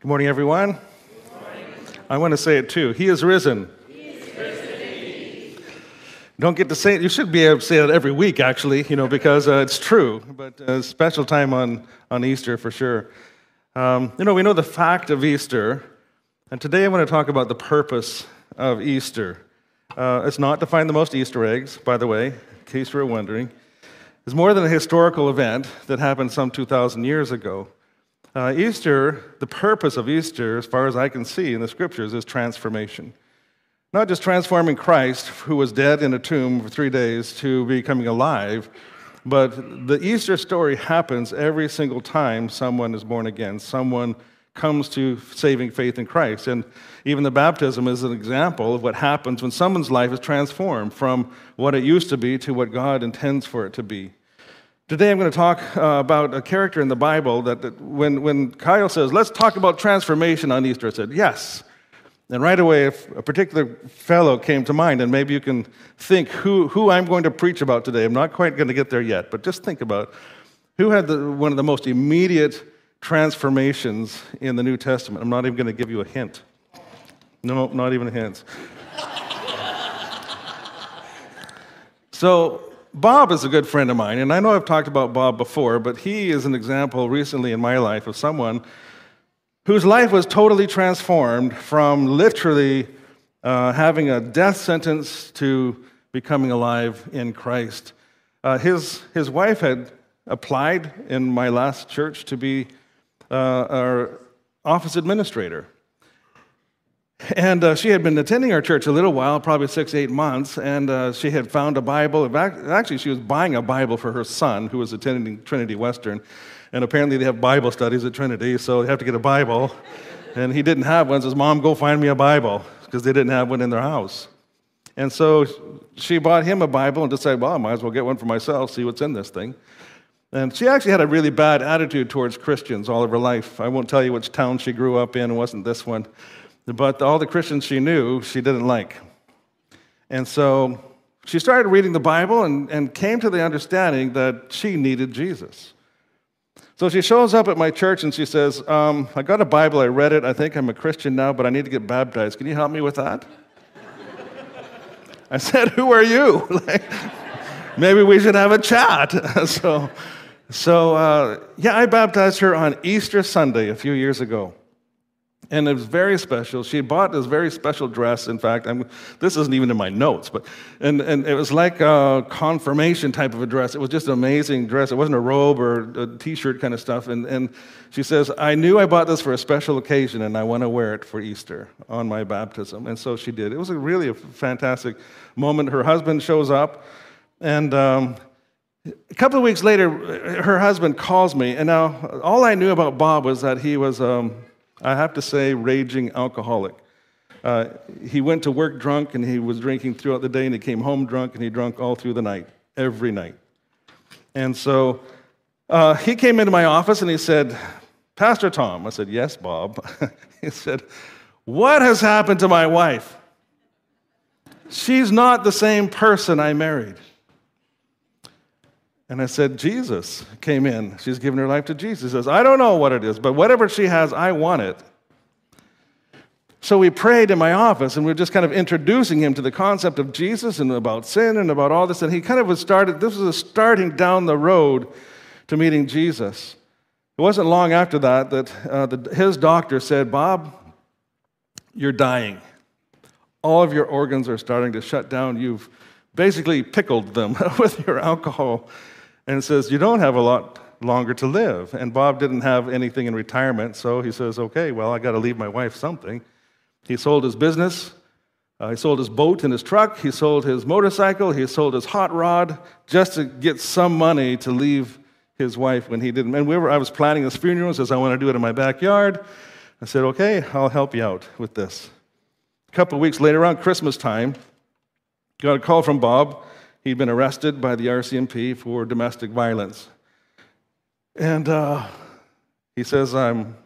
Good morning, everyone. I want to say it too. He is risen. Don't get to say it. You should be able to say it every week, actually, you know, because uh, it's true. But a special time on, on Easter for sure. Um, you know, we know the fact of Easter, and today I want to talk about the purpose of Easter. Uh, it's not to find the most Easter eggs, by the way, in case you were wondering. It's more than a historical event that happened some 2,000 years ago. Uh, Easter, the purpose of Easter, as far as I can see in the scriptures, is transformation. Not just transforming Christ, who was dead in a tomb for three days, to becoming alive, but the Easter story happens every single time someone is born again, someone comes to saving faith in Christ. And even the baptism is an example of what happens when someone's life is transformed from what it used to be to what God intends for it to be. Today I'm going to talk uh, about a character in the Bible that, that, when, when Kyle says, let's talk about transformation on Easter, I said, yes. And right away, a particular fellow came to mind, and maybe you can think who, who I'm going to preach about today. I'm not quite going to get there yet, but just think about who had the, one of the most immediate transformations in the New Testament. I'm not even going to give you a hint. No, not even a hint. so, Bob is a good friend of mine, and I know I've talked about Bob before, but he is an example recently in my life of someone whose life was totally transformed from literally uh, having a death sentence to becoming alive in Christ. Uh, his, his wife had applied in my last church to be uh, our office administrator. And uh, she had been attending our church a little while, probably six, eight months, and uh, she had found a Bible. Actually, she was buying a Bible for her son, who was attending Trinity Western. And apparently, they have Bible studies at Trinity, so they have to get a Bible. And he didn't have one, says, Mom, go find me a Bible, because they didn't have one in their house. And so she bought him a Bible and decided, well, I might as well get one for myself, see what's in this thing. And she actually had a really bad attitude towards Christians all of her life. I won't tell you which town she grew up in, it wasn't this one. But all the Christians she knew, she didn't like. And so she started reading the Bible and, and came to the understanding that she needed Jesus. So she shows up at my church and she says, um, I got a Bible, I read it, I think I'm a Christian now, but I need to get baptized. Can you help me with that? I said, Who are you? like, maybe we should have a chat. so, so uh, yeah, I baptized her on Easter Sunday a few years ago and it was very special. She bought this very special dress. In fact, I'm, this isn't even in my notes, but and, and it was like a confirmation type of a dress. It was just an amazing dress. It wasn't a robe or a t-shirt kind of stuff. And, and she says, I knew I bought this for a special occasion, and I want to wear it for Easter on my baptism. And so she did. It was a really a fantastic moment. Her husband shows up, and um, a couple of weeks later, her husband calls me, and now all I knew about Bob was that he was. Um, I have to say, raging alcoholic. Uh, he went to work drunk and he was drinking throughout the day, and he came home drunk and he drank all through the night, every night. And so uh, he came into my office and he said, Pastor Tom, I said, Yes, Bob. he said, What has happened to my wife? She's not the same person I married. And I said, Jesus came in. She's given her life to Jesus. He says, I don't know what it is, but whatever she has, I want it. So we prayed in my office and we are just kind of introducing him to the concept of Jesus and about sin and about all this. And he kind of was started, this was a starting down the road to meeting Jesus. It wasn't long after that that uh, the, his doctor said, Bob, you're dying. All of your organs are starting to shut down. You've basically pickled them with your alcohol and says, You don't have a lot longer to live. And Bob didn't have anything in retirement, so he says, Okay, well, I got to leave my wife something. He sold his business. Uh, he sold his boat and his truck. He sold his motorcycle. He sold his hot rod just to get some money to leave his wife when he didn't. And we were, I was planning his funeral. Says, I want to do it in my backyard. I said, okay, I'll help you out with this. A couple of weeks later, around Christmas time, got a call from Bob He'd been arrested by the RCMP for domestic violence. And uh, he says, I'm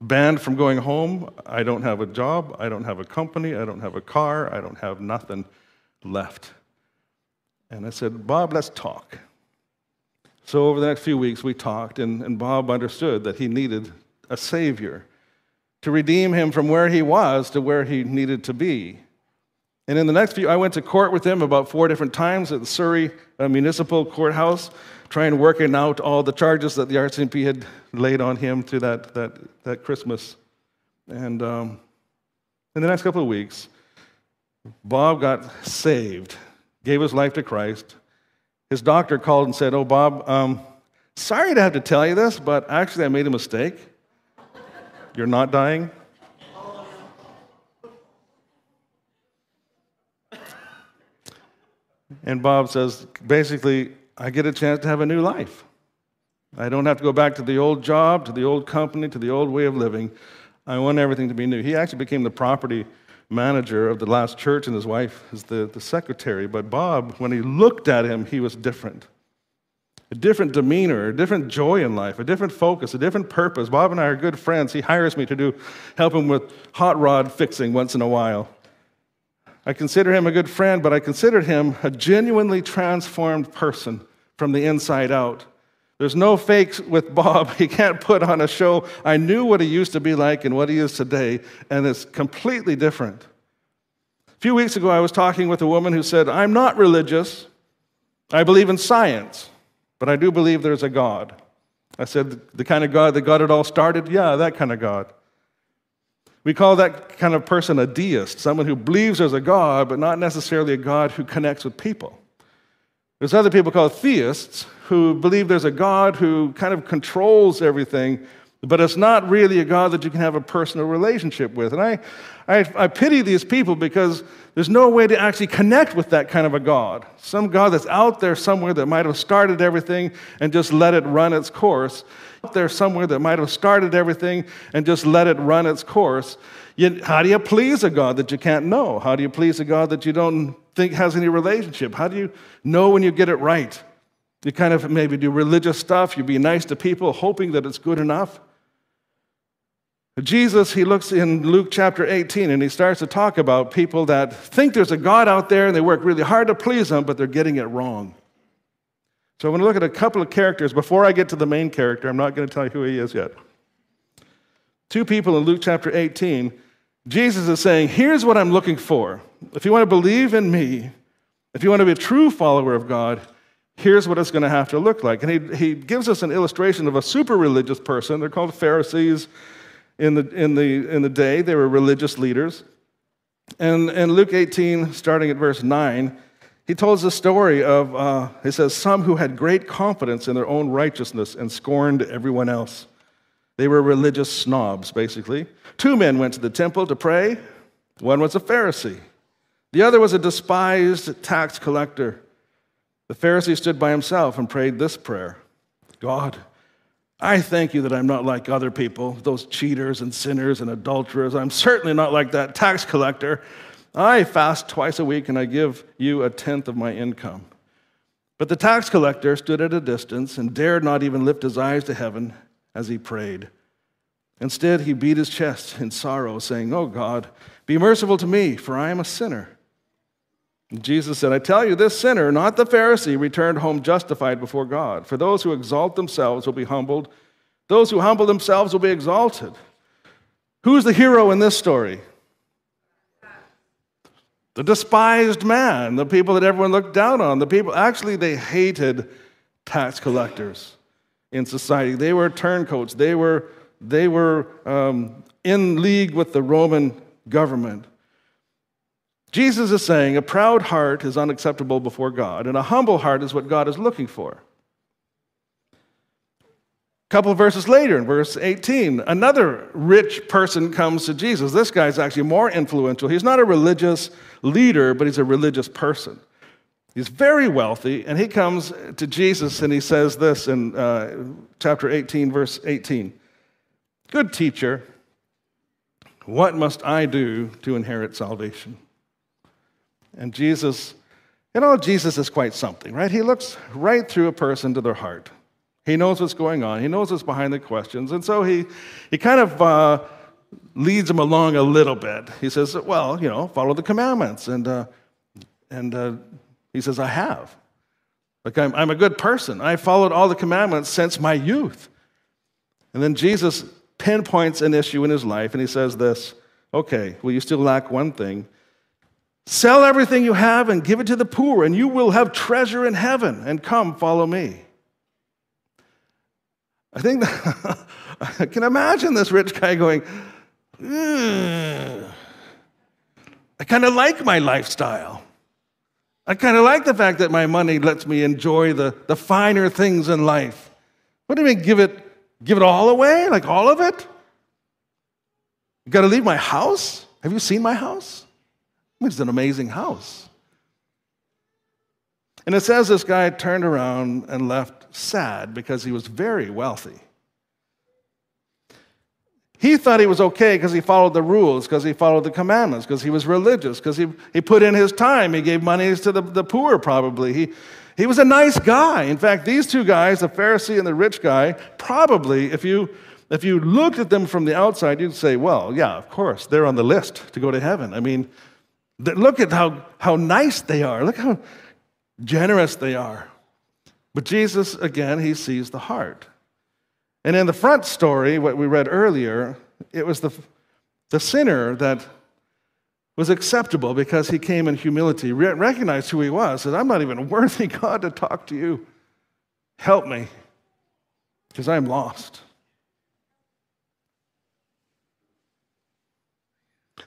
banned from going home. I don't have a job. I don't have a company. I don't have a car. I don't have nothing left. And I said, Bob, let's talk. So over the next few weeks, we talked, and, and Bob understood that he needed a savior. to redeem him from where he was to where he needed to be. And in the next few, I went to court with him about four different times at the Surrey uh, Municipal Courthouse, trying to working out all the charges that the RCMP had laid on him through that, that, that Christmas. And um, in the next couple of weeks, Bob got saved, gave his life to Christ. His doctor called and said, Oh, Bob, um, sorry to have to tell you this, but actually I made a mistake. You're not dying. And Bob says, basically, I get a chance to have a new life. I don't have to go back to the old job, to the old company, to the old way of living. I want everything to be new. He actually became the property manager of the last church, and his wife is the, the secretary. But Bob, when he looked at him, he was different. A different demeanor, a different joy in life, a different focus, a different purpose. Bob and I are good friends. He hires me to do help him with hot rod fixing once in a while. I consider him a good friend, but I considered him a genuinely transformed person from the inside out. There's no fakes with Bob. He can't put on a show. I knew what he used to be like and what he is today, and it's completely different. A few weeks ago, I was talking with a woman who said, I'm not religious. I believe in science, but I do believe there's a God. I said, The kind of God that got it all started? Yeah, that kind of God. We call that kind of person a deist, someone who believes there's a God, but not necessarily a God who connects with people. There's other people called theists who believe there's a God who kind of controls everything, but it's not really a God that you can have a personal relationship with. And I, I, I, pity these people because there's no way to actually connect with that kind of a God. Some God that's out there somewhere that might have started everything and just let it run its course there somewhere that might have started everything and just let it run its course. Yet, how do you please a God that you can't know? How do you please a God that you don't think has any relationship? How do you know when you get it right? You kind of maybe do religious stuff, you be nice to people, hoping that it's good enough. Jesus, he looks in Luke chapter 18 and he starts to talk about people that think there's a God out there and they work really hard to please him, but they're getting it wrong. So I'm going to look at a couple of characters. Before I get to the main character, I'm not going to tell you who he is yet. Two people in Luke chapter 18, Jesus is saying, Here's what I'm looking for. If you want to believe in me, if you want to be a true follower of God, here's what it's going to have to look like. And he, he gives us an illustration of a super religious person. They're called Pharisees in the, in the, in the day, they were religious leaders. And in Luke 18, starting at verse 9, he tells the story of, uh, he says, some who had great confidence in their own righteousness and scorned everyone else. They were religious snobs, basically. Two men went to the temple to pray. One was a Pharisee, the other was a despised tax collector. The Pharisee stood by himself and prayed this prayer God, I thank you that I'm not like other people, those cheaters and sinners and adulterers. I'm certainly not like that tax collector. I fast twice a week and I give you a tenth of my income. But the tax collector stood at a distance and dared not even lift his eyes to heaven as he prayed. Instead, he beat his chest in sorrow, saying, Oh God, be merciful to me, for I am a sinner. Jesus said, I tell you, this sinner, not the Pharisee, returned home justified before God. For those who exalt themselves will be humbled, those who humble themselves will be exalted. Who's the hero in this story? The despised man, the people that everyone looked down on, the people, actually, they hated tax collectors in society. They were turncoats, they were, they were um, in league with the Roman government. Jesus is saying a proud heart is unacceptable before God, and a humble heart is what God is looking for couple of verses later, in verse 18, another rich person comes to Jesus. This guy's actually more influential. He's not a religious leader, but he's a religious person. He's very wealthy, and he comes to Jesus and he says this in uh, chapter 18, verse 18 Good teacher, what must I do to inherit salvation? And Jesus, you know, Jesus is quite something, right? He looks right through a person to their heart. He knows what's going on. He knows what's behind the questions. And so he, he kind of uh, leads him along a little bit. He says, Well, you know, follow the commandments. And, uh, and uh, he says, I have. Like, I'm, I'm a good person. I followed all the commandments since my youth. And then Jesus pinpoints an issue in his life, and he says this Okay, well, you still lack one thing. Sell everything you have and give it to the poor, and you will have treasure in heaven, and come follow me. I think I can imagine this rich guy going, hmm, I kind of like my lifestyle. I kind of like the fact that my money lets me enjoy the, the finer things in life. What do you mean, give it, give it all away? Like all of it? You got to leave my house? Have you seen my house? It's an amazing house. And it says this guy turned around and left sad because he was very wealthy. He thought he was okay because he followed the rules, because he followed the commandments, because he was religious, because he, he put in his time. He gave money to the, the poor, probably. He, he was a nice guy. In fact, these two guys, the Pharisee and the rich guy, probably, if you, if you looked at them from the outside, you'd say, well, yeah, of course, they're on the list to go to heaven. I mean, look at how, how nice they are. Look how generous they are. But Jesus, again, he sees the heart. And in the front story, what we read earlier, it was the, the sinner that was acceptable because he came in humility, recognized who he was, said, I'm not even worthy, God, to talk to you. Help me, because I'm lost.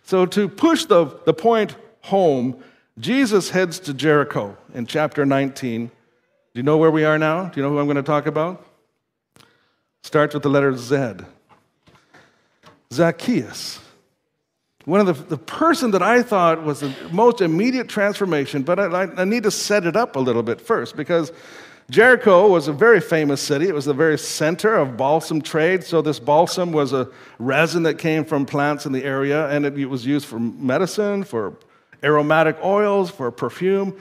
So, to push the, the point home, Jesus heads to Jericho in chapter 19. Do you know where we are now? Do you know who I'm going to talk about? Starts with the letter Z. Zacchaeus. One of the, the person that I thought was the most immediate transformation, but I, I need to set it up a little bit first because Jericho was a very famous city. It was the very center of balsam trade. So, this balsam was a resin that came from plants in the area, and it, it was used for medicine, for aromatic oils, for perfume.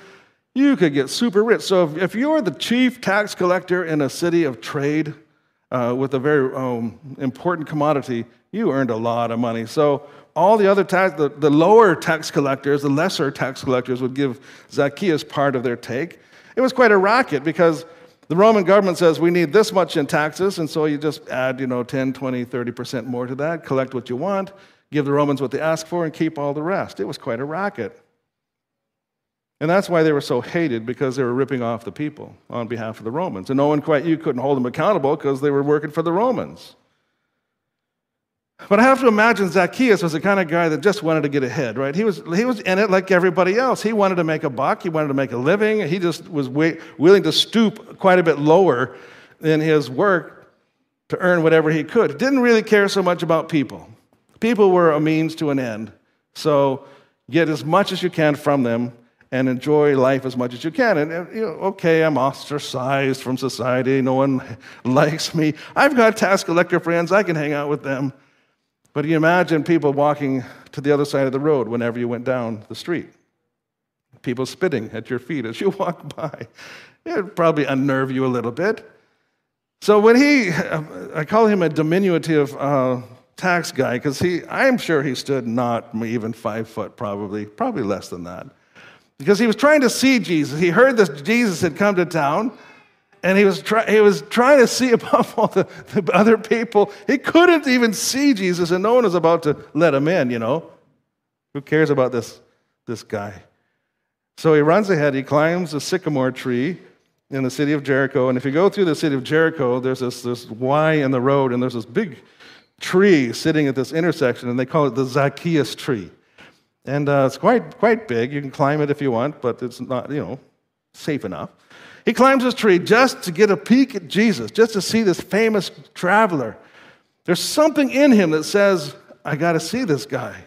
You could get super rich. So, if, if you're the chief tax collector in a city of trade, uh, with a very um, important commodity, you earned a lot of money. So all the other tax, the, the lower tax collectors, the lesser tax collectors would give Zacchaeus part of their take. It was quite a racket because the Roman government says we need this much in taxes, and so you just add, you know, 10, 20, 30% more to that, collect what you want, give the Romans what they ask for, and keep all the rest. It was quite a racket. And that's why they were so hated because they were ripping off the people on behalf of the Romans. And no one quite you couldn't hold them accountable because they were working for the Romans. But I have to imagine Zacchaeus was the kind of guy that just wanted to get ahead, right? He was, he was in it like everybody else. He wanted to make a buck, he wanted to make a living. He just was willing to stoop quite a bit lower in his work to earn whatever he could. Didn't really care so much about people. People were a means to an end. So get as much as you can from them and enjoy life as much as you can. And, you know, okay, I'm ostracized from society. No one likes me. I've got tax collector friends. I can hang out with them. But you imagine people walking to the other side of the road whenever you went down the street. People spitting at your feet as you walk by. It'd probably unnerve you a little bit. So when he, I call him a diminutive uh, tax guy because he, I'm sure he stood not even five foot, probably, probably less than that because he was trying to see Jesus. He heard that Jesus had come to town, and he was, try, he was trying to see above all the, the other people. He couldn't even see Jesus, and no one was about to let him in, you know. Who cares about this, this guy? So he runs ahead, he climbs a sycamore tree in the city of Jericho. And if you go through the city of Jericho, there's this, this Y in the road, and there's this big tree sitting at this intersection, and they call it the Zacchaeus tree. And uh, it's quite, quite big. You can climb it if you want, but it's not, you know, safe enough. He climbs this tree just to get a peek at Jesus, just to see this famous traveler. There's something in him that says, I got to see this guy.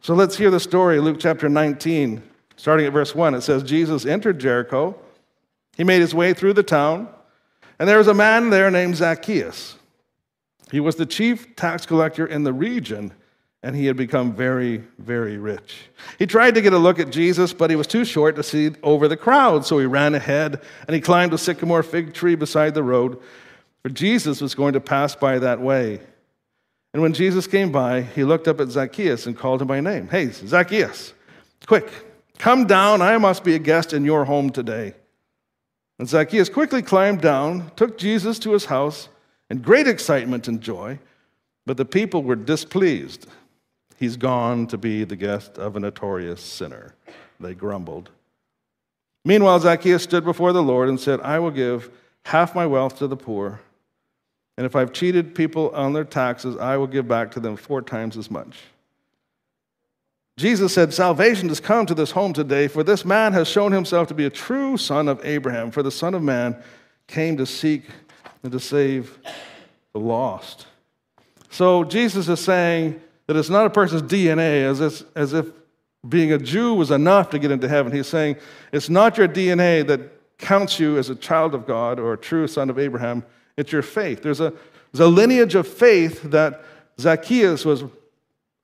So let's hear the story, Luke chapter 19, starting at verse 1. It says, Jesus entered Jericho. He made his way through the town, and there was a man there named Zacchaeus. He was the chief tax collector in the region and he had become very, very rich. He tried to get a look at Jesus, but he was too short to see over the crowd, so he ran ahead and he climbed a sycamore fig tree beside the road, for Jesus was going to pass by that way. And when Jesus came by, he looked up at Zacchaeus and called him by name. Hey, Zacchaeus, quick, come down. I must be a guest in your home today. And Zacchaeus quickly climbed down, took Jesus to his house in great excitement and joy. But the people were displeased. He's gone to be the guest of a notorious sinner. They grumbled. Meanwhile, Zacchaeus stood before the Lord and said, I will give half my wealth to the poor. And if I've cheated people on their taxes, I will give back to them four times as much. Jesus said, Salvation has come to this home today, for this man has shown himself to be a true son of Abraham. For the Son of Man came to seek and to save the lost. So Jesus is saying that it's not a person's DNA as if, as if being a Jew was enough to get into heaven. He's saying it's not your DNA that counts you as a child of God or a true son of Abraham, it's your faith. There's a, there's a lineage of faith that Zacchaeus was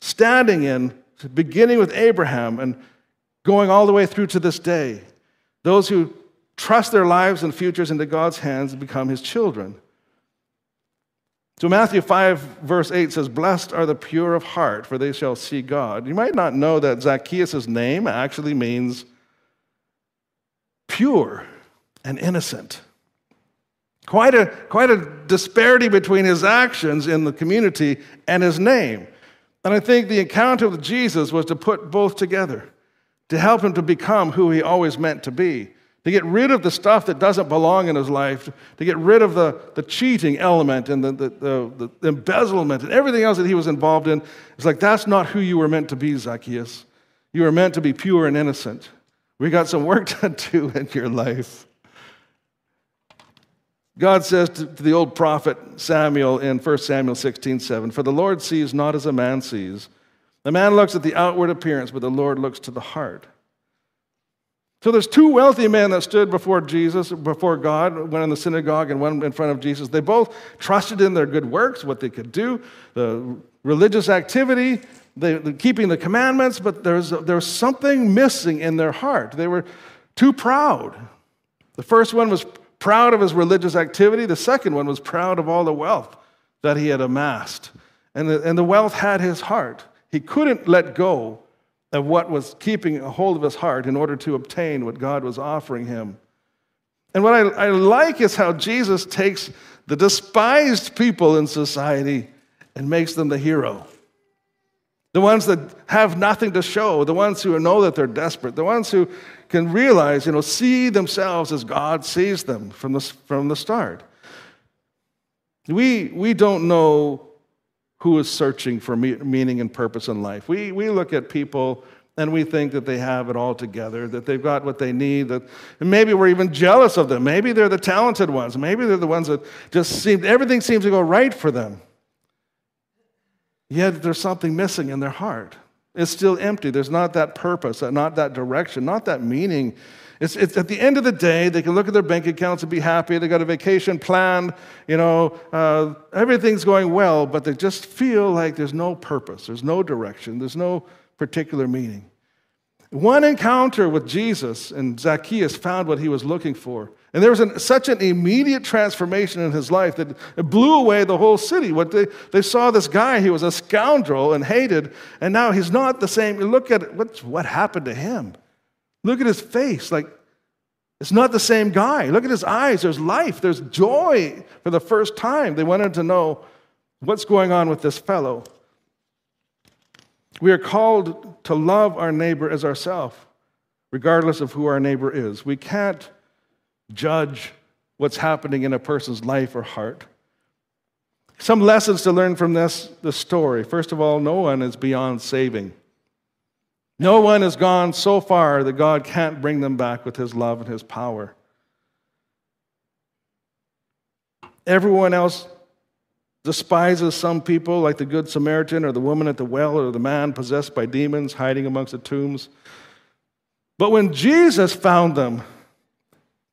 standing in, beginning with Abraham and going all the way through to this day. Those who trust their lives and futures into God's hands become his children. So Matthew 5, verse 8 says, Blessed are the pure of heart, for they shall see God. You might not know that Zacchaeus' name actually means pure and innocent. Quite a, quite a disparity between his actions in the community and his name. And I think the encounter with Jesus was to put both together, to help him to become who he always meant to be to get rid of the stuff that doesn't belong in his life, to get rid of the, the cheating element and the, the, the, the embezzlement and everything else that he was involved in. It's like, that's not who you were meant to be, Zacchaeus. You were meant to be pure and innocent. We got some work to do in your life. God says to, to the old prophet Samuel in 1 Samuel 16 7, For the Lord sees not as a man sees. The man looks at the outward appearance, but the Lord looks to the heart. So there's two wealthy men that stood before Jesus, before God, one in the synagogue and one in front of Jesus. They both trusted in their good works, what they could do, the religious activity, the, the keeping the commandments, but there's, there was something missing in their heart. They were too proud. The first one was proud of his religious activity, the second one was proud of all the wealth that he had amassed. And the, and the wealth had his heart. He couldn't let go of what was keeping a hold of his heart in order to obtain what God was offering him. And what I, I like is how Jesus takes the despised people in society and makes them the hero. The ones that have nothing to show, the ones who know that they're desperate, the ones who can realize, you know, see themselves as God sees them from the, from the start. We, we don't know who is searching for meaning and purpose in life. We, we look at people and we think that they have it all together, that they've got what they need, that and maybe we're even jealous of them. Maybe they're the talented ones. Maybe they're the ones that just seem everything seems to go right for them. Yet there's something missing in their heart. It's still empty. There's not that purpose, not that direction, not that meaning it's, it's, at the end of the day, they can look at their bank accounts and be happy. They got a vacation planned, you know, uh, everything's going well, but they just feel like there's no purpose, there's no direction, there's no particular meaning. One encounter with Jesus and Zacchaeus found what he was looking for. And there was an, such an immediate transformation in his life that it blew away the whole city. What they, they saw this guy, he was a scoundrel and hated, and now he's not the same. Look at what, what happened to him. Look at his face. Like, it's not the same guy. Look at his eyes. There's life, there's joy for the first time. They wanted to know what's going on with this fellow. We are called to love our neighbor as ourselves, regardless of who our neighbor is. We can't judge what's happening in a person's life or heart. Some lessons to learn from this, this story. First of all, no one is beyond saving. No one has gone so far that God can't bring them back with his love and his power. Everyone else despises some people, like the Good Samaritan or the woman at the well or the man possessed by demons hiding amongst the tombs. But when Jesus found them,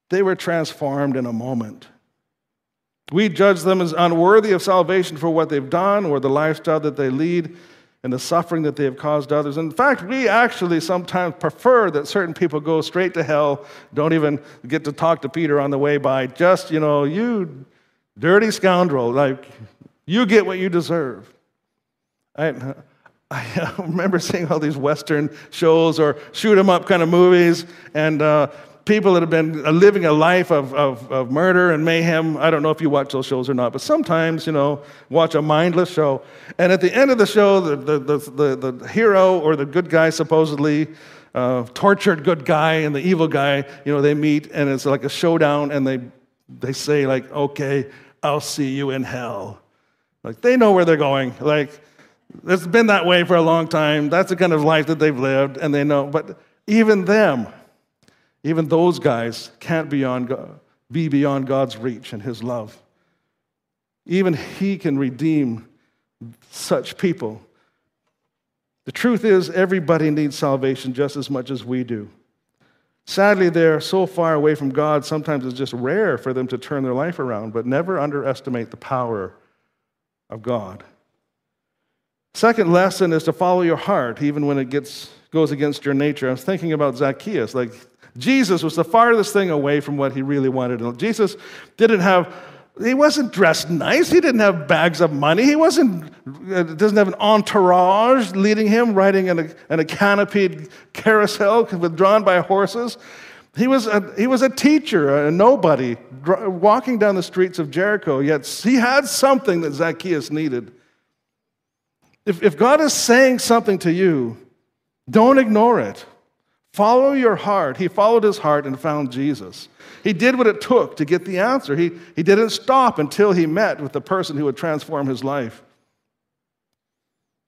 they were transformed in a moment. We judge them as unworthy of salvation for what they've done or the lifestyle that they lead and the suffering that they have caused others. In fact, we actually sometimes prefer that certain people go straight to hell, don't even get to talk to Peter on the way by. Just, you know, you dirty scoundrel, like, you get what you deserve. I, I remember seeing all these Western shows or shoot 'em up kind of movies, and uh, people that have been uh, living a life of, of, of murder and mayhem. I don't know if you watch those shows or not, but sometimes, you know, watch a mindless show. And at the end of the show, the, the, the, the, the hero or the good guy, supposedly, uh, tortured good guy and the evil guy, you know, they meet and it's like a showdown and they, they say, like, okay, I'll see you in hell. Like, they know where they're going. Like, it's been that way for a long time. That's the kind of life that they've lived, and they know. But even them, even those guys can't beyond God, be beyond God's reach and His love. Even He can redeem such people. The truth is, everybody needs salvation just as much as we do. Sadly, they're so far away from God, sometimes it's just rare for them to turn their life around, but never underestimate the power of God. Second lesson is to follow your heart, even when it gets, goes against your nature. I was thinking about Zacchaeus. Like, Jesus was the farthest thing away from what he really wanted. Jesus didn't have, he wasn't dressed nice. He didn't have bags of money. He wasn't, uh, doesn't have an entourage leading him, riding in a, in a canopied carousel drawn by horses. He was, a, he was a teacher, a nobody, walking down the streets of Jericho, yet he had something that Zacchaeus needed. If, if God is saying something to you, don't ignore it. Follow your heart. He followed his heart and found Jesus. He did what it took to get the answer. He, he didn't stop until he met with the person who would transform his life.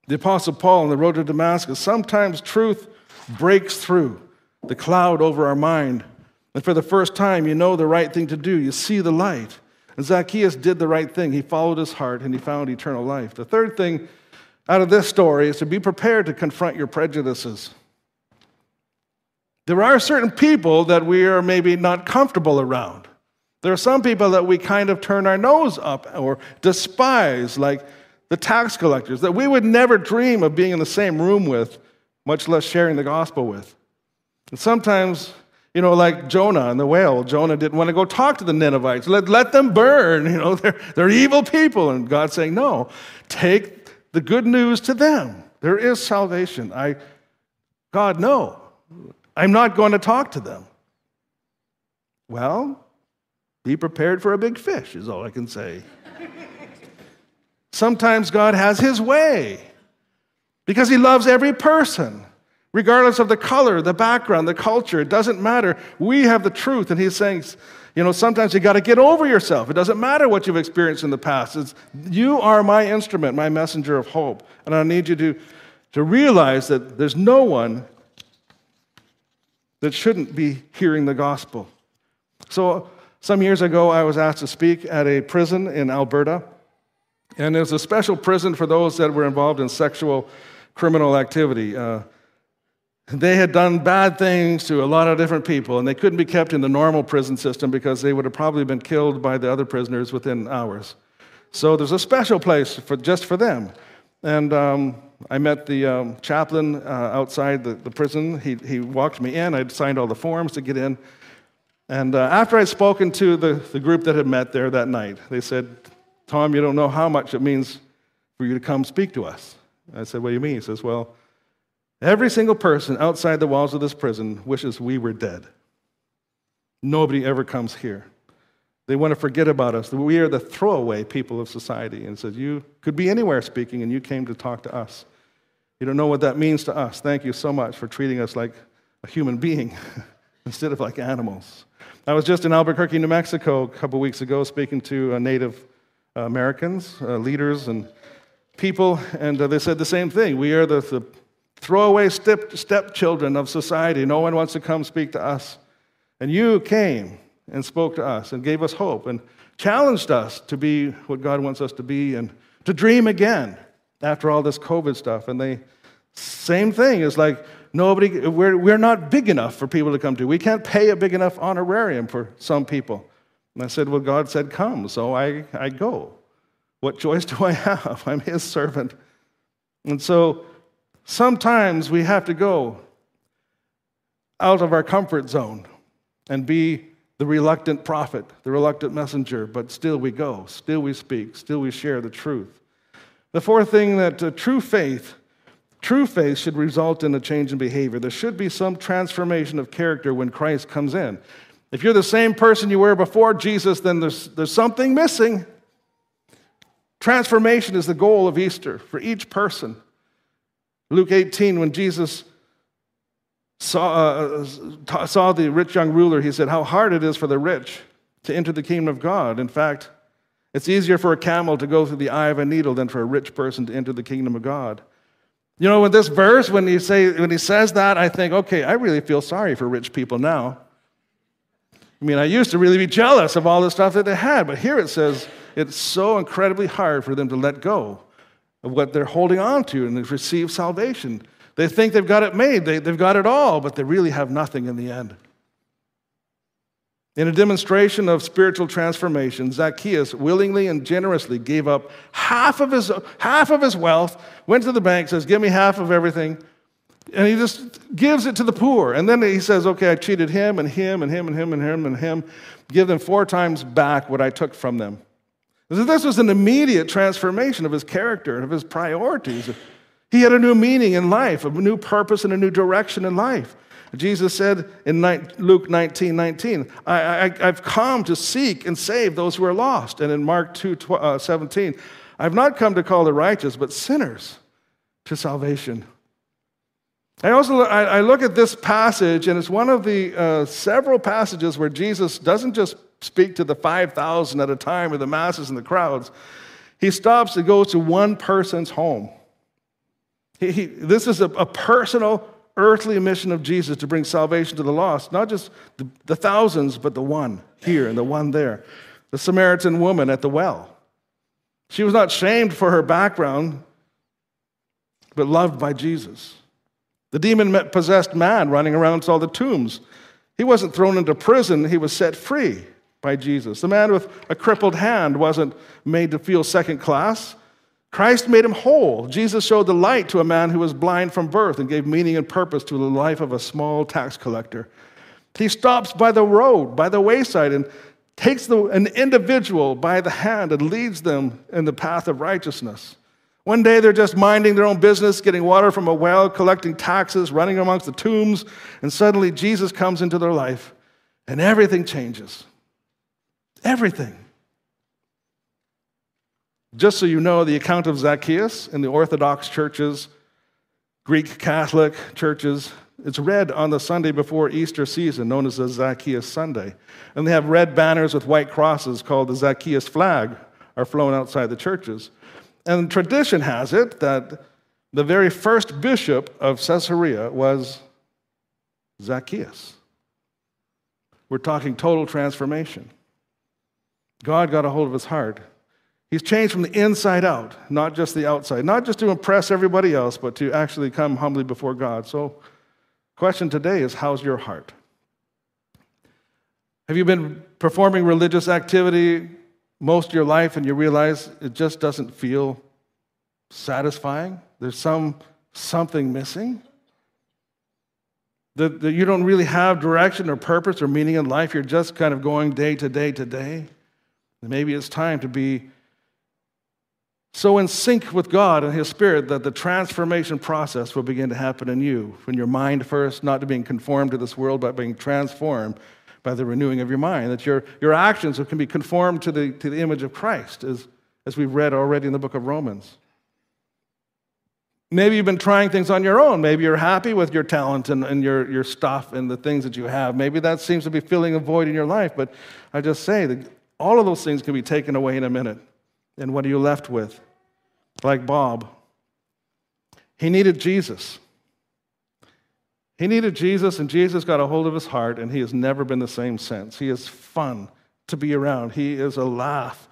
The Apostle Paul on the road to Damascus sometimes truth breaks through the cloud over our mind. And for the first time, you know the right thing to do. You see the light. And Zacchaeus did the right thing. He followed his heart and he found eternal life. The third thing out of this story is to be prepared to confront your prejudices. There are certain people that we are maybe not comfortable around. There are some people that we kind of turn our nose up or despise, like the tax collectors, that we would never dream of being in the same room with, much less sharing the gospel with. And sometimes, you know, like Jonah and the whale, Jonah didn't want to go talk to the Ninevites. Let, let them burn. You know, they're, they're evil people. And God's saying, no, take the good news to them. There is salvation. I, God, no, I'm not going to talk to them. Well, be prepared for a big fish, is all I can say. Sometimes God has his way because he loves every person, regardless of the color, the background, the culture. It doesn't matter. We have the truth, and he's saying, you know, sometimes you got to get over yourself. It doesn't matter what you've experienced in the past. It's, you are my instrument, my messenger of hope. And I need you to, to realize that there's no one that shouldn't be hearing the gospel. So, some years ago, I was asked to speak at a prison in Alberta. And it was a special prison for those that were involved in sexual criminal activity. Uh, they had done bad things to a lot of different people, and they couldn't be kept in the normal prison system because they would have probably been killed by the other prisoners within hours. So there's a special place for, just for them. And um, I met the um, chaplain uh, outside the, the, prison. He, he walked me in. I'd signed all the forms to get in. And uh, after I'd spoken to the, the group that had met there that night, they said, Tom, you don't know how much it means for you to come speak to us. I said, What do you mean? He says, Well, Every single person outside the walls of this prison wishes we were dead. Nobody ever comes here. They want to forget about us. We are the throwaway people of society. And says, You could be anywhere speaking, and you came to talk to us. You don't know what that means to us. Thank you so much for treating us like a human being instead of like animals. I was just in Albuquerque, New Mexico, a couple weeks ago, speaking to uh, Native Americans, uh, leaders, and people, and uh, they said the same thing. We are the, the throwaway step, stepchildren of society. No one wants to come speak to us. And you came and spoke to us and gave us hope and challenged us to be what God wants us to be and to dream again after all this COVID stuff. And they, same thing, is like nobody, we're, we're not big enough for people to come to. We can't pay a big enough honorarium for some people. And I said, Well, God said, Come. So I, I go. What choice do I have? I'm his servant. And so Sometimes we have to go out of our comfort zone and be the reluctant prophet, the reluctant messenger, but still we go, still we speak, still we share the truth. The fourth thing that uh, true faith True faith should result in a change in behavior. There should be some transformation of character when Christ comes in. If you're the same person you were before Jesus, then there's, there's something missing. Transformation is the goal of Easter for each person. Luke 18, when Jesus saw, uh, saw the rich young ruler, he said, How hard it is for the rich to enter the kingdom of God. In fact, it's easier for a camel to go through the eye of a needle than for a rich person to enter the kingdom of God. You know, with this verse, when he, say, when he says that, I think, okay, I really feel sorry for rich people now. I mean, I used to really be jealous of all the stuff that they had, but here it says it's so incredibly hard for them to let go of what they're holding on to and receive salvation. They think they've got it made, they, they've got it all, but they really have nothing in the end. In a demonstration of spiritual transformation, Zacchaeus willingly and generously gave up half of his, half of his wealth, went to the bank, says, Give me half of everything. And he just gives it to the poor. And then he says, Okay, I cheated him and him and him and him and him and him. Give them four times back what I took from them. This was an immediate transformation of his character and of his priorities. He had a new meaning in life, a new purpose, and a new direction in life. Jesus said in Luke 19 19, I, have come to seek and save those who are lost. And in Mark 2 uh, 17, I've not come to call the righteous, but sinners to salvation. I also I, I look at this passage, and it's one of the uh, several passages where Jesus doesn't just speak to the 5,000 at a time or the masses and the crowds. He stops and goes to one person's home. He, he, this is a, a personal earthly mission of Jesus to bring salvation to the lost, not just the, the thousands, but the one here and the one there. The Samaritan woman at the well. She was not shamed for her background, but loved by Jesus. The demon possessed man running around all the tombs. He wasn't thrown into prison, he was set free by Jesus. The man with a crippled hand wasn't made to feel second class. Christ made him whole. Jesus showed the light to a man who was blind from birth and gave meaning and purpose to the life of a small tax collector. He stops by the road, by the wayside, and takes the, an individual by the hand and leads them in the path of righteousness. One day they're just minding their own business, getting water from a well, collecting taxes, running amongst the tombs, and suddenly Jesus comes into their life and everything changes. Everything. Just so you know, the account of Zacchaeus in the Orthodox churches, Greek Catholic churches, it's read on the Sunday before Easter season, known as the Zacchaeus Sunday. And they have red banners with white crosses called the Zacchaeus flag are flown outside the churches. And tradition has it that the very first bishop of Caesarea was Zacchaeus. We're talking total transformation. God got a hold of his heart. He's changed from the inside out, not just the outside, not just to impress everybody else, but to actually come humbly before God. So, question today is how's your heart? Have you been performing religious activity most of your life and you realize it just doesn't feel satisfying? There's some something missing? That, that you don't really have direction or purpose or meaning in life. You're just kind of going day to day to day. maybe it's time to be so in sync with God and His Spirit that the transformation process will begin to happen in you. When your mind first, not to being conformed to this world, but being transformed by the renewing of your mind. That your, your actions can be conformed to the, to the image of Christ, as, as we've read already in the book of Romans. Maybe you've been trying things on your own. Maybe you're happy with your talent and, and your, your stuff and the things that you have. Maybe that seems to be filling a void in your life. But I just say that all of those things can be taken away in a minute. And what are you left with? Like Bob. He needed Jesus. He needed Jesus, and Jesus got a hold of his heart, and he has never been the same since. He is fun to be around, he is a laugh.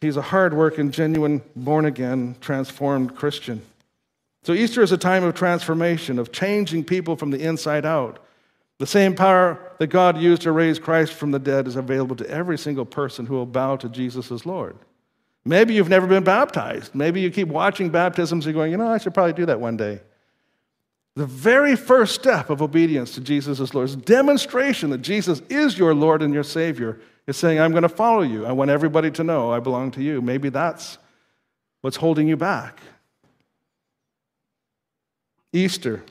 He's a hardworking, genuine, born again, transformed Christian. So, Easter is a time of transformation, of changing people from the inside out. The same power that God used to raise Christ from the dead is available to every single person who will bow to Jesus as Lord. Maybe you've never been baptized. Maybe you keep watching baptisms and going, you know, I should probably do that one day. The very first step of obedience to Jesus as Lord demonstration that Jesus is your Lord and your Savior. Is saying, I'm going to follow you. I want everybody to know I belong to you. Maybe that's what's holding you back. Easter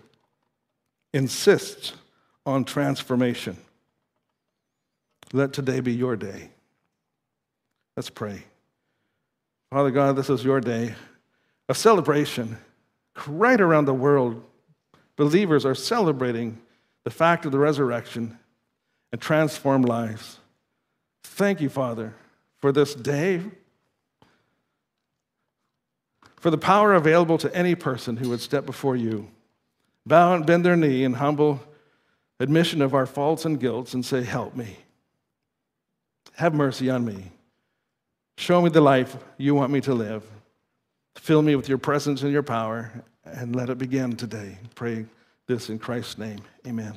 insists on transformation. Let today be your day. Let's pray. Father God, this is your day of celebration. Right around the world, believers are celebrating the fact of the resurrection and transformed lives. Thank you, Father, for this day, for the power available to any person who would step before you, bow and bend their knee in humble admission of our faults and guilts and say, Help me. Have mercy on me. Show me the life you want me to live. Fill me with your presence and your power, and let it begin today. Pray this in Christ's name. Amen.